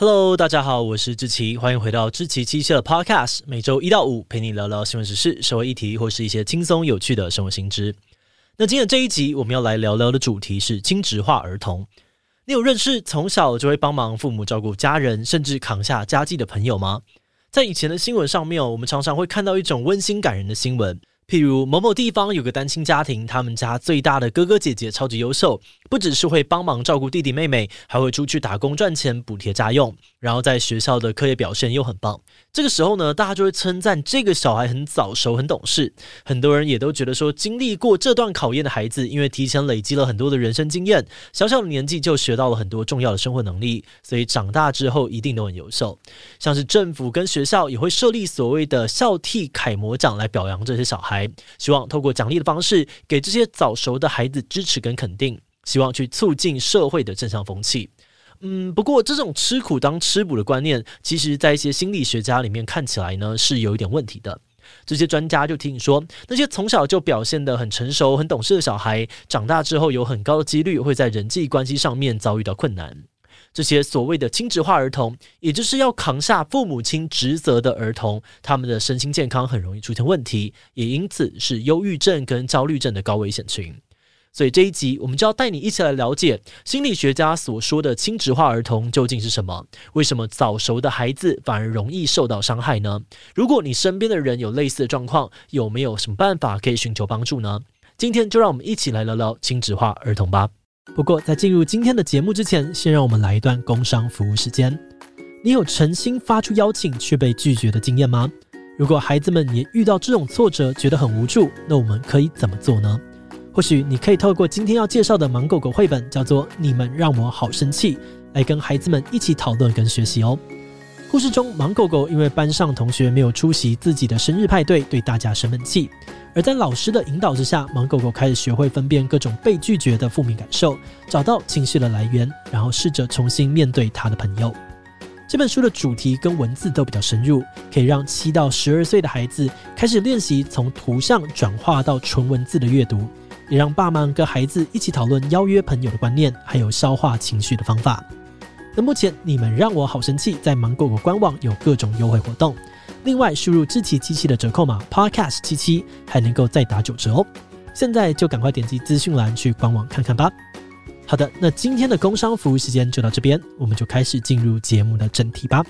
Hello，大家好，我是志奇，欢迎回到志祺七七的 Podcast，每周一到五陪你聊聊新闻时事、社会议题或是一些轻松有趣的生活新知。那今天这一集我们要来聊聊的主题是亲职化儿童。你有认识从小就会帮忙父母照顾家人，甚至扛下家计的朋友吗？在以前的新闻上面，我们常常会看到一种温馨感人的新闻。譬如某某地方有个单亲家庭，他们家最大的哥哥姐姐超级优秀，不只是会帮忙照顾弟弟妹妹，还会出去打工赚钱补贴家用，然后在学校的课业表现又很棒。这个时候呢，大家就会称赞这个小孩很早熟、很懂事。很多人也都觉得说，经历过这段考验的孩子，因为提前累积了很多的人生经验，小小的年纪就学到了很多重要的生活能力，所以长大之后一定都很优秀。像是政府跟学校也会设立所谓的孝悌楷模奖来表扬这些小孩。希望透过奖励的方式，给这些早熟的孩子支持跟肯定，希望去促进社会的正向风气。嗯，不过这种吃苦当吃补的观念，其实在一些心理学家里面看起来呢，是有一点问题的。这些专家就提醒说，那些从小就表现得很成熟、很懂事的小孩，长大之后有很高的几率会在人际关系上面遭遇到困难。这些所谓的亲职化儿童，也就是要扛下父母亲职责的儿童，他们的身心健康很容易出现问题，也因此是忧郁症跟焦虑症的高危险群。所以这一集我们就要带你一起来了解心理学家所说的轻质化儿童究竟是什么？为什么早熟的孩子反而容易受到伤害呢？如果你身边的人有类似的状况，有没有什么办法可以寻求帮助呢？今天就让我们一起来聊聊轻质化儿童吧。不过，在进入今天的节目之前，先让我们来一段工商服务时间。你有诚心发出邀请却被拒绝的经验吗？如果孩子们也遇到这种挫折，觉得很无助，那我们可以怎么做呢？或许你可以透过今天要介绍的《盲狗狗》绘本，叫做《你们让我好生气》，来跟孩子们一起讨论跟学习哦。故事中，盲狗狗因为班上同学没有出席自己的生日派对，对大家生闷气。而在老师的引导之下，盲狗狗开始学会分辨各种被拒绝的负面感受，找到情绪的来源，然后试着重新面对他的朋友。这本书的主题跟文字都比较深入，可以让七到十二岁的孩子开始练习从图像转化到纯文字的阅读，也让爸妈跟孩子一起讨论邀约朋友的观念，还有消化情绪的方法。那目前你们让我好生气，在芒果官网有各种优惠活动。另外，输入智奇机器的折扣码 Podcast 七七，还能够再打九折哦！现在就赶快点击资讯栏去官网看看吧。好的，那今天的工商服务时间就到这边，我们就开始进入节目的正题吧。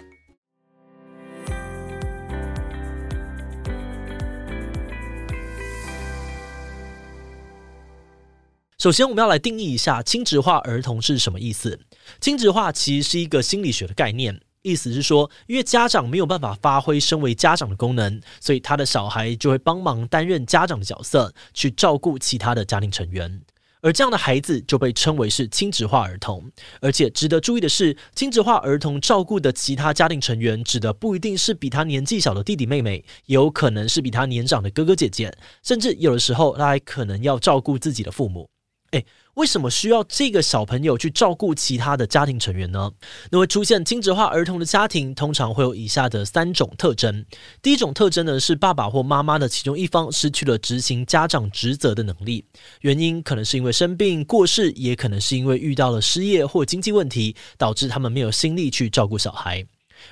首先，我们要来定义一下亲职化儿童是什么意思。亲职化其实是一个心理学的概念。意思是说，因为家长没有办法发挥身为家长的功能，所以他的小孩就会帮忙担任家长的角色，去照顾其他的家庭成员，而这样的孩子就被称为是亲职化儿童。而且值得注意的是，亲职化儿童照顾的其他家庭成员，指的不一定是比他年纪小的弟弟妹妹，也有可能是比他年长的哥哥姐姐，甚至有的时候他还可能要照顾自己的父母。诶。为什么需要这个小朋友去照顾其他的家庭成员呢？那会出现亲职化儿童的家庭，通常会有以下的三种特征。第一种特征呢，是爸爸或妈妈的其中一方失去了执行家长职责的能力，原因可能是因为生病、过世，也可能是因为遇到了失业或经济问题，导致他们没有心力去照顾小孩。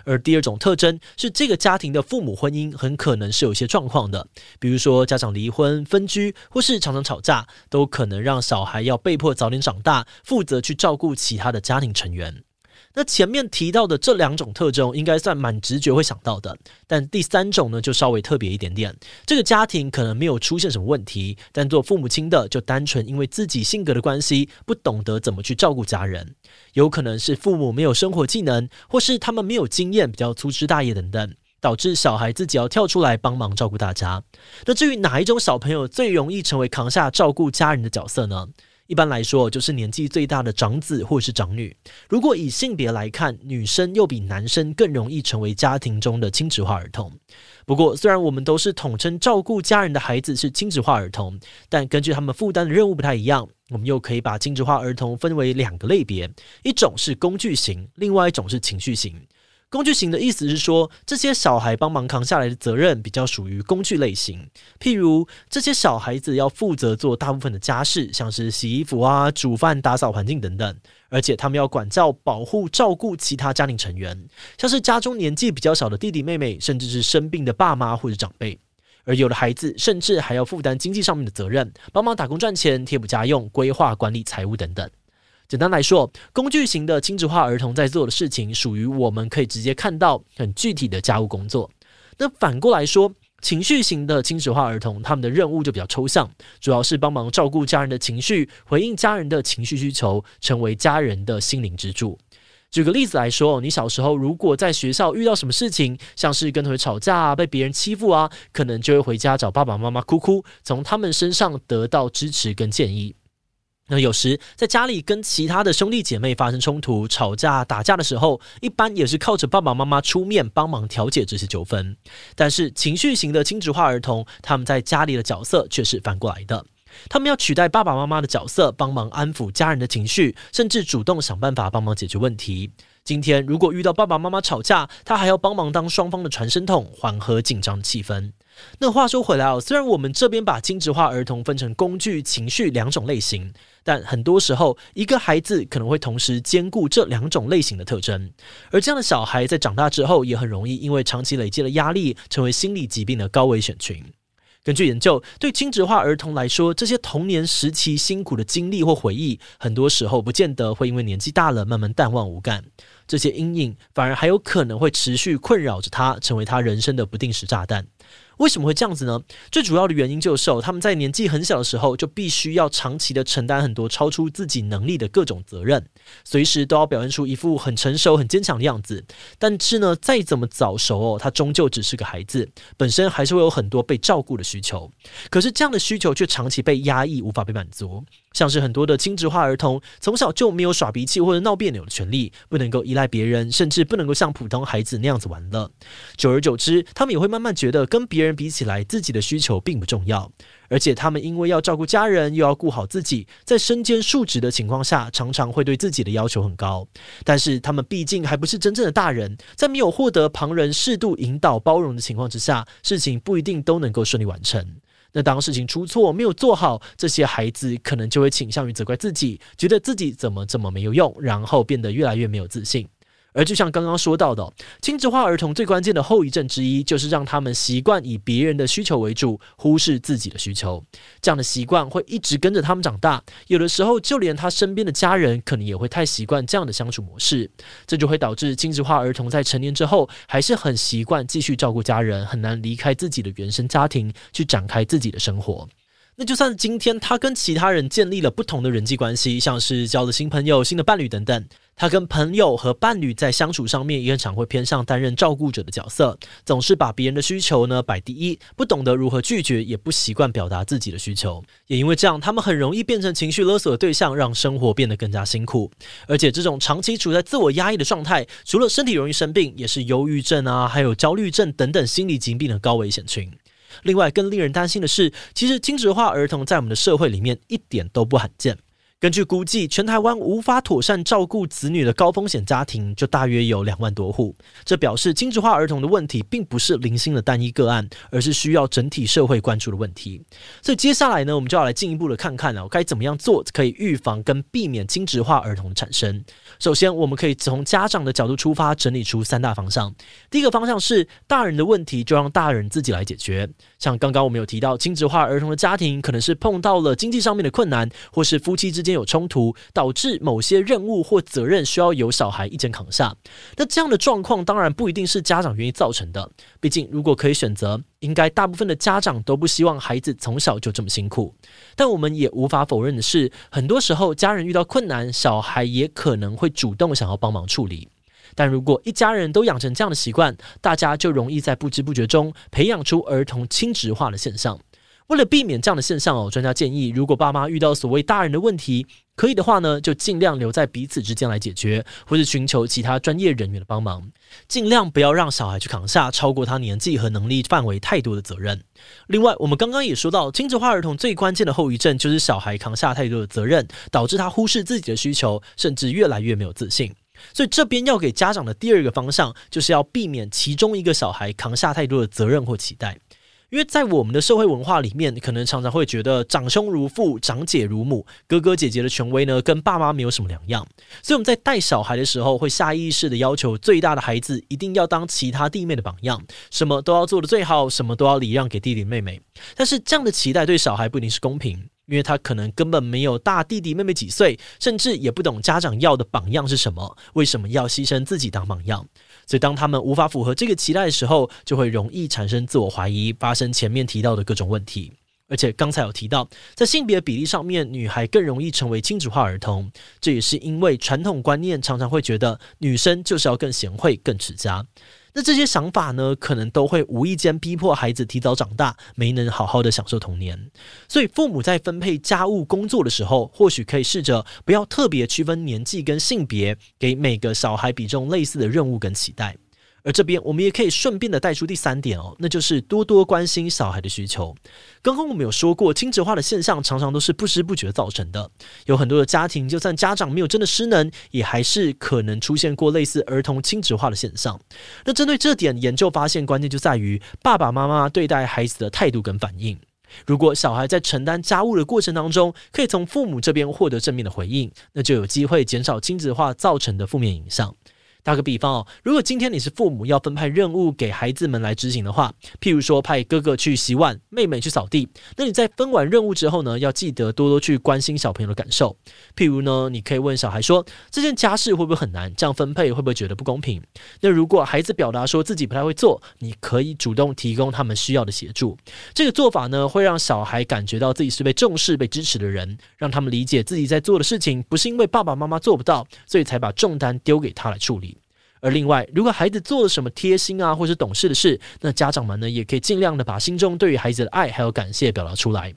而第二种特征是，这个家庭的父母婚姻很可能是有些状况的，比如说家长离婚、分居，或是常常吵架，都可能让小孩要被迫早点长大，负责去照顾其他的家庭成员。那前面提到的这两种特征，应该算蛮直觉会想到的。但第三种呢，就稍微特别一点点。这个家庭可能没有出现什么问题，但做父母亲的就单纯因为自己性格的关系，不懂得怎么去照顾家人。有可能是父母没有生活技能，或是他们没有经验，比较粗枝大叶等等，导致小孩自己要跳出来帮忙照顾大家。那至于哪一种小朋友最容易成为扛下照顾家人的角色呢？一般来说，就是年纪最大的长子或是长女。如果以性别来看，女生又比男生更容易成为家庭中的亲职化儿童。不过，虽然我们都是统称照顾家人的孩子是亲职化儿童，但根据他们负担的任务不太一样，我们又可以把亲职化儿童分为两个类别：一种是工具型，另外一种是情绪型。工具型的意思是说，这些小孩帮忙扛下来的责任比较属于工具类型，譬如这些小孩子要负责做大部分的家事，像是洗衣服啊、煮饭、打扫环境等等，而且他们要管教、保护、照顾其他家庭成员，像是家中年纪比较小的弟弟妹妹，甚至是生病的爸妈或者长辈。而有的孩子甚至还要负担经济上面的责任，帮忙打工赚钱、贴补家用、规划管理财务等等。简单来说，工具型的亲子化儿童在做的事情，属于我们可以直接看到很具体的家务工作。那反过来说，情绪型的亲子化儿童，他们的任务就比较抽象，主要是帮忙照顾家人的情绪，回应家人的情绪需求，成为家人的心灵支柱。举个例子来说，你小时候如果在学校遇到什么事情，像是跟同学吵架啊，被别人欺负啊，可能就会回家找爸爸妈妈哭哭，从他们身上得到支持跟建议。那有时在家里跟其他的兄弟姐妹发生冲突、吵架、打架的时候，一般也是靠着爸爸妈妈出面帮忙调解这些纠纷。但是情绪型的亲职化儿童，他们在家里的角色却是反过来的。他们要取代爸爸妈妈的角色，帮忙安抚家人的情绪，甚至主动想办法帮忙解决问题。今天如果遇到爸爸妈妈吵架，他还要帮忙当双方的传声筒，缓和紧张气氛。那话说回来哦，虽然我们这边把亲职化儿童分成工具、情绪两种类型，但很多时候一个孩子可能会同时兼顾这两种类型的特征，而这样的小孩在长大之后，也很容易因为长期累积的压力，成为心理疾病的高危险群。根据研究，对亲职化儿童来说，这些童年时期辛苦的经历或回忆，很多时候不见得会因为年纪大了慢慢淡忘无感。这些阴影反而还有可能会持续困扰着他，成为他人生的不定时炸弹。为什么会这样子呢？最主要的原因就是他们在年纪很小的时候就必须要长期的承担很多超出自己能力的各种责任，随时都要表现出一副很成熟、很坚强的样子。但是呢，再怎么早熟哦，他终究只是个孩子，本身还是会有很多被照顾的需求。可是这样的需求却长期被压抑，无法被满足。像是很多的亲职化儿童，从小就没有耍脾气或者闹别扭的权利，不能够依赖别人，甚至不能够像普通孩子那样子玩乐。久而久之，他们也会慢慢觉得跟别人比起来，自己的需求并不重要。而且他们因为要照顾家人，又要顾好自己，在身兼数职的情况下，常常会对自己的要求很高。但是他们毕竟还不是真正的大人，在没有获得旁人适度引导、包容的情况之下，事情不一定都能够顺利完成。那当事情出错没有做好，这些孩子可能就会倾向于责怪自己，觉得自己怎么怎么没有用，然后变得越来越没有自信。而就像刚刚说到的，亲子化儿童最关键的后遗症之一，就是让他们习惯以别人的需求为主，忽视自己的需求。这样的习惯会一直跟着他们长大，有的时候就连他身边的家人，可能也会太习惯这样的相处模式。这就会导致亲职化儿童在成年之后，还是很习惯继续照顾家人，很难离开自己的原生家庭，去展开自己的生活。那就算今天他跟其他人建立了不同的人际关系，像是交了新朋友、新的伴侣等等，他跟朋友和伴侣在相处上面也很常会偏向担任照顾者的角色，总是把别人的需求呢摆第一，不懂得如何拒绝，也不习惯表达自己的需求，也因为这样，他们很容易变成情绪勒索的对象，让生活变得更加辛苦。而且这种长期处在自我压抑的状态，除了身体容易生病，也是忧郁症啊，还有焦虑症等等心理疾病的高危险群。另外，更令人担心的是，其实亲职化儿童在我们的社会里面一点都不罕见。根据估计，全台湾无法妥善照顾子女的高风险家庭就大约有两万多户。这表示亲职化儿童的问题并不是零星的单一个案，而是需要整体社会关注的问题。所以接下来呢，我们就要来进一步的看看呢，该怎么样做可以预防跟避免亲职化儿童的产生。首先，我们可以从家长的角度出发，整理出三大方向。第一个方向是大人的问题就让大人自己来解决。像刚刚我们有提到，亲职化儿童的家庭可能是碰到了经济上面的困难，或是夫妻之间间有冲突，导致某些任务或责任需要由小孩一肩扛下。那这样的状况当然不一定是家长愿意造成的。毕竟，如果可以选择，应该大部分的家长都不希望孩子从小就这么辛苦。但我们也无法否认的是，很多时候家人遇到困难，小孩也可能会主动想要帮忙处理。但如果一家人都养成这样的习惯，大家就容易在不知不觉中培养出儿童亲职化的现象。为了避免这样的现象哦，专家建议，如果爸妈遇到所谓大人的问题，可以的话呢，就尽量留在彼此之间来解决，或是寻求其他专业人员的帮忙，尽量不要让小孩去扛下超过他年纪和能力范围太多的责任。另外，我们刚刚也说到，精致化儿童最关键的后遗症就是小孩扛下太多的责任，导致他忽视自己的需求，甚至越来越没有自信。所以这边要给家长的第二个方向，就是要避免其中一个小孩扛下太多的责任或期待。因为在我们的社会文化里面，可能常常会觉得长兄如父，长姐如母，哥哥姐姐的权威呢，跟爸妈没有什么两样。所以我们在带小孩的时候，会下意识的要求最大的孩子一定要当其他弟妹的榜样，什么都要做得最好，什么都要礼让给弟弟妹妹。但是这样的期待对小孩不一定是公平，因为他可能根本没有大弟弟妹妹几岁，甚至也不懂家长要的榜样是什么，为什么要牺牲自己当榜样。所以，当他们无法符合这个期待的时候，就会容易产生自我怀疑，发生前面提到的各种问题。而且，刚才有提到，在性别比例上面，女孩更容易成为亲子化儿童，这也是因为传统观念常常会觉得女生就是要更贤惠、更持家。那这些想法呢，可能都会无意间逼迫孩子提早长大，没能好好的享受童年。所以，父母在分配家务工作的时候，或许可以试着不要特别区分年纪跟性别，给每个小孩比重类似的任务跟期待。而这边我们也可以顺便的带出第三点哦，那就是多多关心小孩的需求。刚刚我们有说过，亲子化的现象常常都是不知不觉造成的。有很多的家庭，就算家长没有真的失能，也还是可能出现过类似儿童亲子化的现象。那针对这点，研究发现关键就在于爸爸妈妈对待孩子的态度跟反应。如果小孩在承担家务的过程当中，可以从父母这边获得正面的回应，那就有机会减少亲子化造成的负面影响。打个比方哦，如果今天你是父母要分派任务给孩子们来执行的话，譬如说派哥哥去洗碗，妹妹去扫地，那你在分完任务之后呢，要记得多多去关心小朋友的感受。譬如呢，你可以问小孩说：“这件家事会不会很难？这样分配会不会觉得不公平？”那如果孩子表达说自己不太会做，你可以主动提供他们需要的协助。这个做法呢，会让小孩感觉到自己是被重视、被支持的人，让他们理解自己在做的事情不是因为爸爸妈妈做不到，所以才把重担丢给他来处理。而另外，如果孩子做了什么贴心啊，或者懂事的事，那家长们呢，也可以尽量的把心中对于孩子的爱还有感谢表达出来。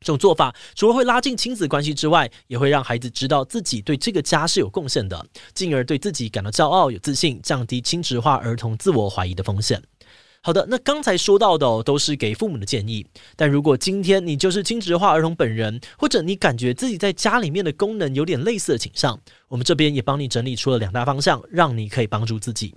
这种做法除了会拉近亲子关系之外，也会让孩子知道自己对这个家是有贡献的，进而对自己感到骄傲、有自信，降低亲职化儿童自我怀疑的风险。好的，那刚才说到的，都是给父母的建议。但如果今天你就是亲职化儿童本人，或者你感觉自己在家里面的功能有点类似的倾向，我们这边也帮你整理出了两大方向，让你可以帮助自己。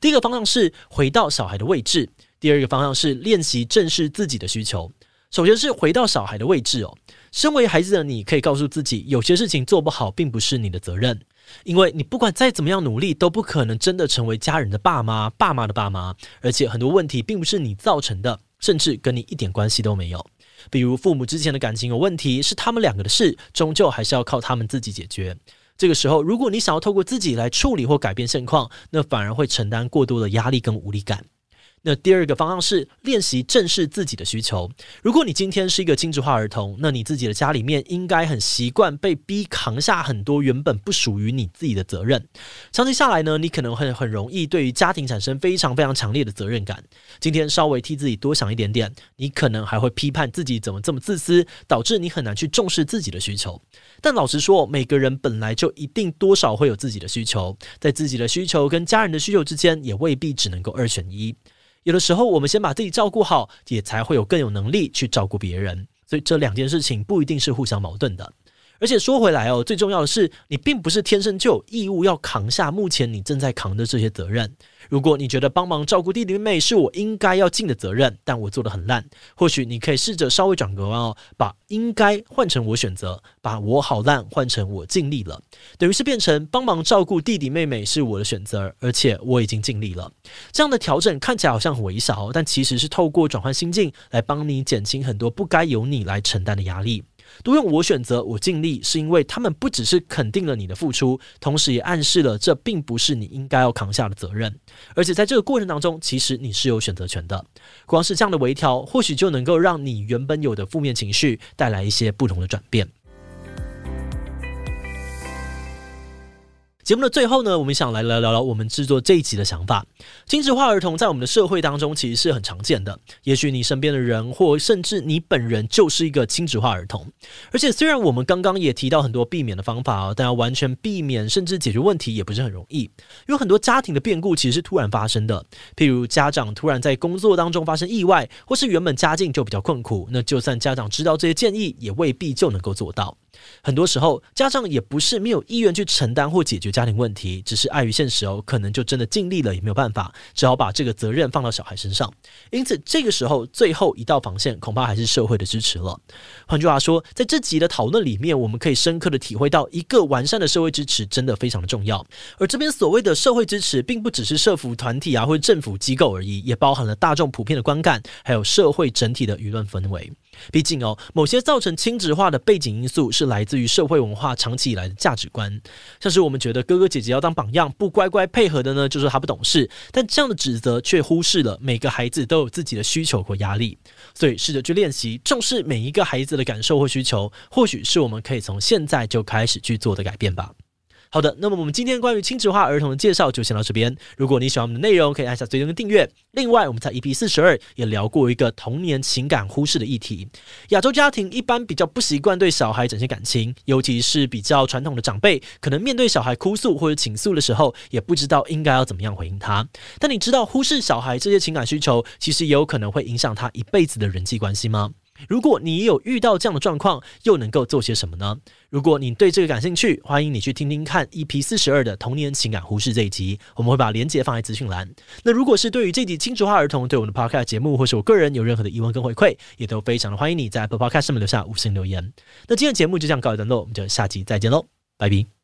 第一个方向是回到小孩的位置，第二个方向是练习正视自己的需求。首先是回到小孩的位置哦，身为孩子的你可以告诉自己，有些事情做不好，并不是你的责任。因为你不管再怎么样努力，都不可能真的成为家人的爸妈、爸妈的爸妈，而且很多问题并不是你造成的，甚至跟你一点关系都没有。比如父母之前的感情有问题，是他们两个的事，终究还是要靠他们自己解决。这个时候，如果你想要透过自己来处理或改变现况，那反而会承担过多的压力跟无力感。那第二个方向是练习正视自己的需求。如果你今天是一个精致化儿童，那你自己的家里面应该很习惯被逼扛下很多原本不属于你自己的责任。长期下来呢，你可能会很容易对于家庭产生非常非常强烈的责任感。今天稍微替自己多想一点点，你可能还会批判自己怎么这么自私，导致你很难去重视自己的需求。但老实说，每个人本来就一定多少会有自己的需求，在自己的需求跟家人的需求之间，也未必只能够二选一。有的时候，我们先把自己照顾好，也才会有更有能力去照顾别人。所以，这两件事情不一定是互相矛盾的。而且说回来哦，最重要的是，你并不是天生就有义务要扛下目前你正在扛的这些责任。如果你觉得帮忙照顾弟弟妹妹是我应该要尽的责任，但我做得很烂，或许你可以试着稍微转个弯哦，把应该换成我选择，把我好烂换成我尽力了，等于是变成帮忙照顾弟弟妹妹是我的选择，而且我已经尽力了。这样的调整看起来好像很微小，但其实是透过转换心境来帮你减轻很多不该由你来承担的压力。多用我选择，我尽力，是因为他们不只是肯定了你的付出，同时也暗示了这并不是你应该要扛下的责任。而且在这个过程当中，其实你是有选择权的。光是这样的微调，或许就能够让你原本有的负面情绪带来一些不同的转变。节目的最后呢，我们想来聊聊聊我们制作这一集的想法。亲职化儿童在我们的社会当中其实是很常见的，也许你身边的人，或甚至你本人就是一个亲职化儿童。而且虽然我们刚刚也提到很多避免的方法哦，但要完全避免甚至解决问题也不是很容易。有很多家庭的变故其实是突然发生的，譬如家长突然在工作当中发生意外，或是原本家境就比较困苦，那就算家长知道这些建议，也未必就能够做到。很多时候，家长也不是没有意愿去承担或解决家家庭问题，只是碍于现实哦，可能就真的尽力了也没有办法，只好把这个责任放到小孩身上。因此，这个时候最后一道防线恐怕还是社会的支持了。换句话说，在这集的讨论里面，我们可以深刻的体会到，一个完善的社会支持真的非常的重要。而这边所谓的社会支持，并不只是社福团体啊或者政府机构而已，也包含了大众普遍的观感，还有社会整体的舆论氛围。毕竟哦，某些造成亲职化的背景因素是来自于社会文化长期以来的价值观，像是我们觉得哥哥姐姐要当榜样，不乖乖配合的呢，就是他不懂事。但这样的指责却忽视了每个孩子都有自己的需求和压力，所以试着去练习重视每一个孩子的感受或需求，或许是我们可以从现在就开始去做的改变吧。好的，那么我们今天关于亲职化儿童的介绍就先到这边。如果你喜欢我们的内容，可以按下追踪跟订阅。另外，我们在 EP 四十二也聊过一个童年情感忽视的议题。亚洲家庭一般比较不习惯对小孩展现感情，尤其是比较传统的长辈，可能面对小孩哭诉或者倾诉的时候，也不知道应该要怎么样回应他。但你知道忽视小孩这些情感需求，其实也有可能会影响他一辈子的人际关系吗？如果你有遇到这样的状况，又能够做些什么呢？如果你对这个感兴趣，欢迎你去听听看 EP 四十二的童年情感忽视这一集，我们会把链接放在资讯栏。那如果是对于这集亲职化儿童对我们的 Podcast 节目，或是我个人有任何的疑问跟回馈，也都非常的欢迎你在 Podcast 上面留下五星留言。那今天的节目就这样告一段落，我们就下集再见喽，拜拜。